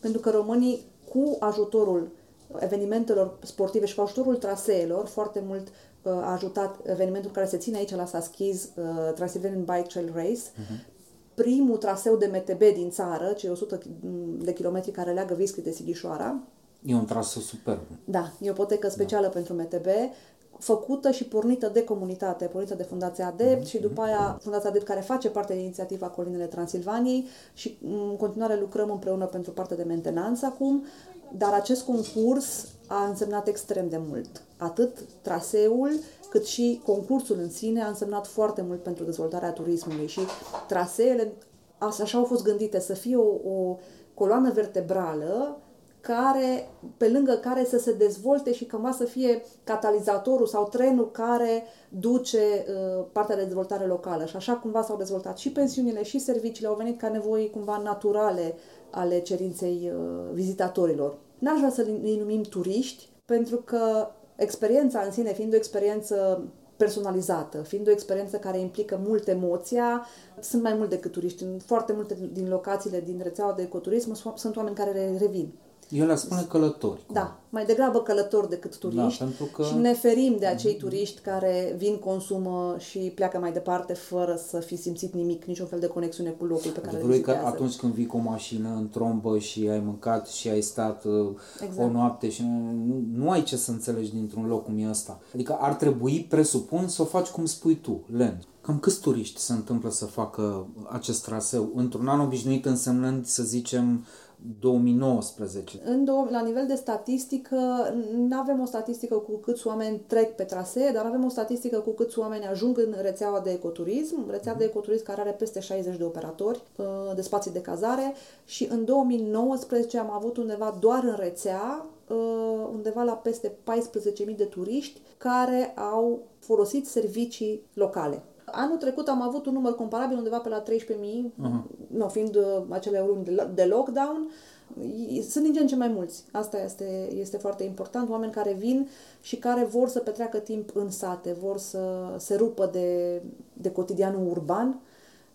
[SPEAKER 5] Pentru că românii, cu ajutorul evenimentelor sportive și cu ajutorul traseelor, foarte mult uh, a ajutat evenimentul care se ține aici la Saschiz, uh, Transylvanian Bike Trail Race, primul traseu de MTB din țară, cei 100 de kilometri care leagă Viscri de Sighișoara.
[SPEAKER 1] E un traseu superb.
[SPEAKER 5] Da, e o potecă specială da. pentru MTB, făcută și pornită de comunitate, pornită de Fundația Adept mm-hmm. și după aia Fundația Adept care face parte din inițiativa Colinele Transilvaniei și în continuare lucrăm împreună pentru partea de mentenanță acum, dar acest concurs a însemnat extrem de mult. Atât traseul, cât și concursul în sine a însemnat foarte mult pentru dezvoltarea turismului și traseele așa au fost gândite să fie o, o coloană vertebrală care, pe lângă care să se dezvolte și cumva să fie catalizatorul sau trenul care duce uh, partea de dezvoltare locală. Și așa cumva s-au dezvoltat și pensiunile și serviciile, au venit ca nevoi cumva naturale ale cerinței uh, vizitatorilor. N-aș vrea să îi numim turiști, pentru că experiența în sine, fiind o experiență personalizată, fiind o experiență care implică mult emoția, sunt mai mult decât turiști. În foarte multe din locațiile din rețeaua de ecoturism sunt oameni care revin.
[SPEAKER 1] Eu le spune călători.
[SPEAKER 5] Da, mai degrabă călători decât turiști
[SPEAKER 1] Da, pentru că-
[SPEAKER 5] și ne ferim de acei turiști care vin, consumă și pleacă mai departe fără să fi simțit nimic, niciun fel de conexiune cu locul pe care îl
[SPEAKER 1] Adevărul e că
[SPEAKER 5] vizitează.
[SPEAKER 1] atunci când vii cu o mașină în trombă și ai mâncat și ai stat uh,
[SPEAKER 5] Exact.
[SPEAKER 1] o noapte și nu, nu, nu ai ce să înțelegi dintr-un loc cum e ăsta. Adică ar trebui, presupun, să o faci cum spui tu, lent. Cam câți turiști se întâmplă să facă acest traseu într-un an obișnuit însemnând, să zicem, 2019?
[SPEAKER 5] În două, la nivel de statistică, nu avem o statistică cu câți oameni trec pe trasee, dar avem o statistică cu câți oameni ajung în rețeaua de ecoturism, rețeaua de ecoturism care are peste 60 de operatori uh, de spații de cazare și în 2019 am avut undeva doar în rețea uh, undeva la peste 14.000 de turiști care au folosit servicii locale. Anul trecut am avut un număr comparabil undeva pe la 13.000, uh-huh. nu, fiind uh, acele luni de, de lockdown, i- sunt din ce în ce mai mulți. Asta este, este foarte important. Oameni care vin și care vor să petreacă timp în sate, vor să se rupă de, de cotidianul urban,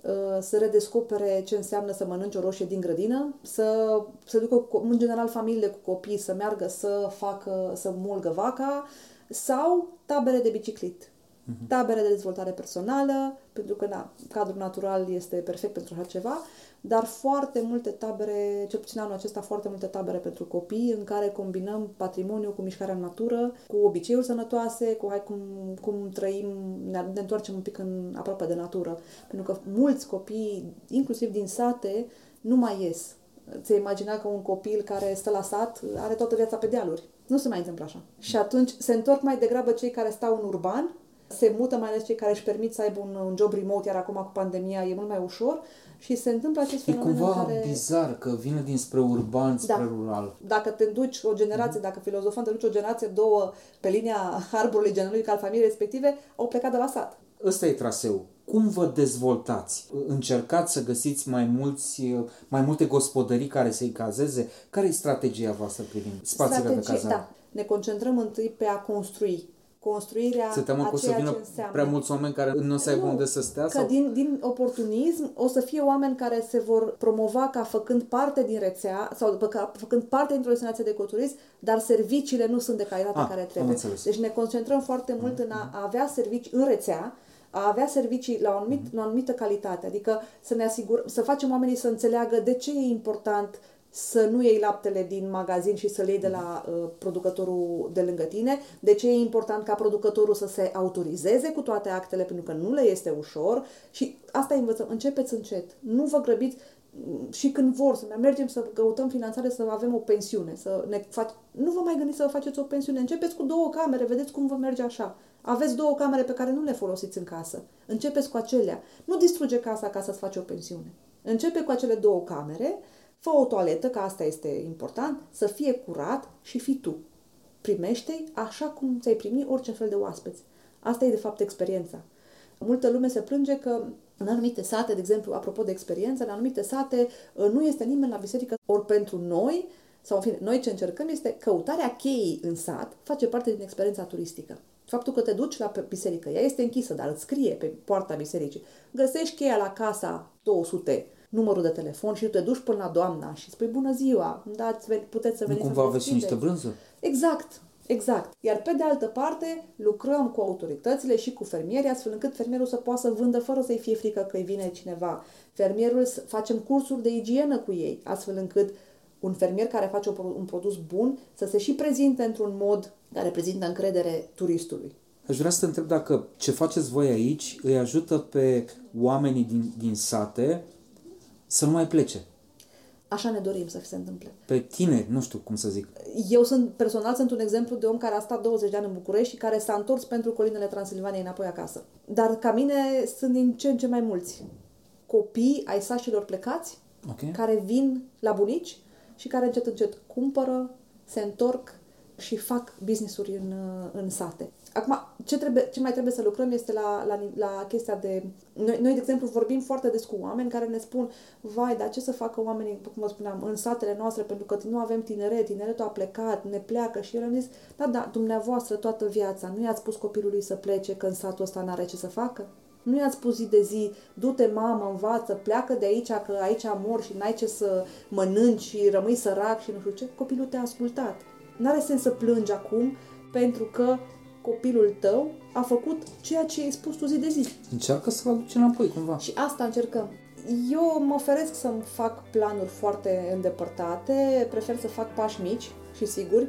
[SPEAKER 5] uh, să redescopere ce înseamnă să mănânce o roșie din grădină, să se ducă, cu- în general, familiile cu copii să meargă să facă, să mulgă vaca, sau tabere de biciclit. Tabere de dezvoltare personală, pentru că na, cadrul natural este perfect pentru așa ceva, dar foarte multe tabere, cel puțin anul acesta, foarte multe tabere pentru copii, în care combinăm patrimoniu cu mișcarea în natură, cu obiceiuri sănătoase, cu hai cum, cum trăim, ne, ne întoarcem un pic în aproape de natură. Pentru că mulți copii, inclusiv din sate, nu mai ies. Ți-ai imagina că un copil care stă la sat are toată viața pe dealuri. Nu se mai întâmplă așa. Și atunci se întorc mai degrabă cei care stau în urban, se mută mai ales cei care își permit să aibă un, un job remote, iar acum cu pandemia e mult mai ușor și se întâmplă acest
[SPEAKER 1] E
[SPEAKER 5] fenomen în
[SPEAKER 1] cumva
[SPEAKER 5] care...
[SPEAKER 1] bizar că vine dinspre urban spre
[SPEAKER 5] Da.
[SPEAKER 1] rural.
[SPEAKER 5] Dacă te duci o generație, dacă filozofăm te duci o generație, două pe linia arborului genului ca al familiei respective, au plecat de la sat.
[SPEAKER 1] Ăsta e traseu. Cum vă dezvoltați? Încercați să găsiți mai, mulți, mai multe gospodării care să-i cazeze? Care e strategia voastră privind spațiile
[SPEAKER 5] Strategie,
[SPEAKER 1] de cazare?
[SPEAKER 5] Da. Ne concentrăm întâi pe a construi construirea
[SPEAKER 1] Se temă
[SPEAKER 5] a
[SPEAKER 1] că o să
[SPEAKER 5] ceea
[SPEAKER 1] vină
[SPEAKER 5] ce înseamnă.
[SPEAKER 1] prea mulți oameni care nu o să aibă
[SPEAKER 5] Nu,
[SPEAKER 1] unde să stea?
[SPEAKER 5] Că
[SPEAKER 1] sau?
[SPEAKER 5] din, din oportunism o să fie oameni care se vor promova ca făcând parte din rețea sau după ca făcând parte dintr-o destinație de ecoturism, dar serviciile nu sunt de calitate
[SPEAKER 1] Ah,
[SPEAKER 5] care
[SPEAKER 1] am
[SPEAKER 5] trebuie.
[SPEAKER 1] înțeles.
[SPEAKER 5] Deci ne concentrăm foarte mult în a avea servicii în rețea, a avea servicii la o, anumit, la o anumită calitate, adică să ne asigurăm, să facem oamenii să înțeleagă de ce e important să nu iei laptele din magazin și să-l iei de la uh, producătorul de lângă tine, de ce e important ca producătorul să se autorizeze cu toate actele, pentru că nu le este ușor și asta învățăm, începeți încet, nu vă grăbiți mm, și când vor să mai mergem să căutăm finanțare să avem o pensiune, să ne fac... nu vă mai gândiți să vă faceți o pensiune, începeți cu două camere, vedeți cum vă merge așa. Aveți două camere pe care nu le folosiți în casă. Începeți cu acelea. Nu distruge casa ca să-ți faci o pensiune. Începe cu acele două camere, fă o toaletă, că asta este important, să fie curat și fii tu. Primește-i așa cum ți-ai primi orice fel de oaspeți. Asta e de fapt experiența. Multă lume se plânge că în anumite sate, de exemplu, apropo de experiență, în anumite sate uh, nu este nimeni la biserică, ori pentru noi, sau în fine, noi ce încercăm este căutarea cheii în sat face parte din experiența turistică. Faptul că te duci la biserică, ea este închisă, dar îți scrie pe poarta bisericii. Găsești cheia la casa 200, numărul de telefon și tu te duci până la doamna și spui bună ziua, dați, puteți să
[SPEAKER 1] Nu
[SPEAKER 5] veniți
[SPEAKER 1] cumva
[SPEAKER 5] să
[SPEAKER 1] aveți și niște brânză?
[SPEAKER 5] Exact, exact. Iar pe de altă parte, lucrăm cu autoritățile și cu fermierii, astfel încât fermierul să poată să vândă fără să-i fie frică că îi vine cineva. Fermierul, facem cursuri de igienă cu ei, astfel încât un fermier care face un produs bun să se și prezinte într-un mod care prezintă încredere turistului.
[SPEAKER 1] Aș vrea să te întreb dacă ce faceți voi aici îi ajută pe oamenii din, din sate să nu mai plece.
[SPEAKER 5] Așa ne dorim să se întâmple.
[SPEAKER 1] Pe tineri, nu știu cum să zic.
[SPEAKER 5] Eu sunt, personal, sunt un exemplu de om care a stat 20 de ani în București și care s-a întors pentru colinele Transilvaniei înapoi acasă. Dar ca mine sunt din ce în ce mai mulți copii ai sașilor plecați,
[SPEAKER 1] Okay.
[SPEAKER 5] care vin la bunici și care încet încet cumpără, se întorc și fac business-uri în, în sate. Acum, ce, trebuie, ce mai trebuie să lucrăm este la, la, la chestia de... Noi, noi, de exemplu, vorbim foarte des cu oameni care ne spun vai, dar ce să facă oamenii, cum vă spuneam, în satele noastre, pentru că nu avem tineret, tineretul a plecat, ne pleacă și eu le-am zis, da, da, dumneavoastră toată viața, nu i-ați spus copilului să plece că în satul ăsta n-are ce să facă? Nu i-ați spus zi de zi, du-te mamă, învață, pleacă de aici că aici mor și n-ai ce să mănânci și rămâi sărac și nu știu ce. Copilul te-a ascultat. N-are sens să plângi acum pentru că copilul tău a făcut ceea ce ai spus tu zi de zi.
[SPEAKER 1] Încearcă să-l aduci înapoi, cumva.
[SPEAKER 5] Și asta încercăm. Eu mă oferesc să-mi fac planuri foarte îndepărtate, prefer să fac pași mici și siguri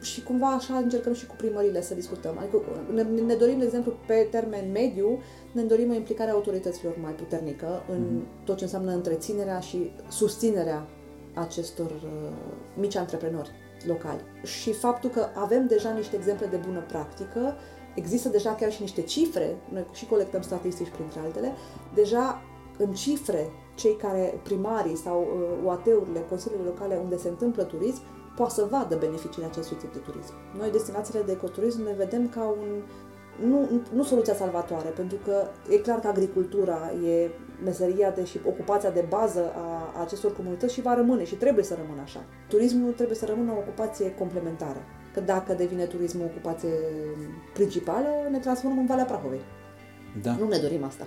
[SPEAKER 5] și cumva așa încercăm și cu primările să discutăm. Adică ne, ne dorim, de exemplu, pe termen mediu, ne dorim o implicare a autorităților mai puternică în mm-hmm. tot ce înseamnă întreținerea și susținerea acestor uh, mici antreprenori locali. Și faptul că avem deja niște exemple de bună practică, există deja chiar și niște cifre, noi și colectăm statistici printre altele, deja în cifre cei care primarii sau uh, UAT-urile, consiliile locale unde se întâmplă turism, poate să vadă beneficiile acestui tip de turism. Noi, destinațiile de ecoturism, ne vedem ca un nu, nu soluția salvatoare, pentru că e clar că agricultura e meseria de și ocupația de bază a acestor comunități și va rămâne și trebuie să rămână așa. Turismul trebuie să rămână o ocupație complementară. Că dacă devine turismul o ocupație principală, ne transformăm în Valea Prahovei.
[SPEAKER 1] Da.
[SPEAKER 5] Nu ne dorim asta.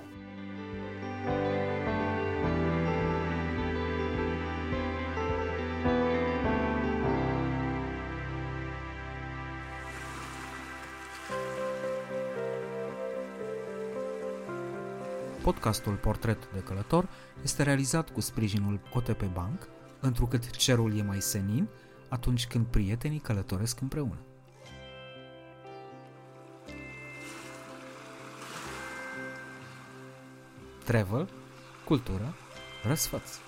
[SPEAKER 4] Podcastul Portret de Călător este realizat cu sprijinul OTP Bank, întrucât cerul e mai senin atunci când prietenii călătoresc împreună. Travel, cultură, răsfăți.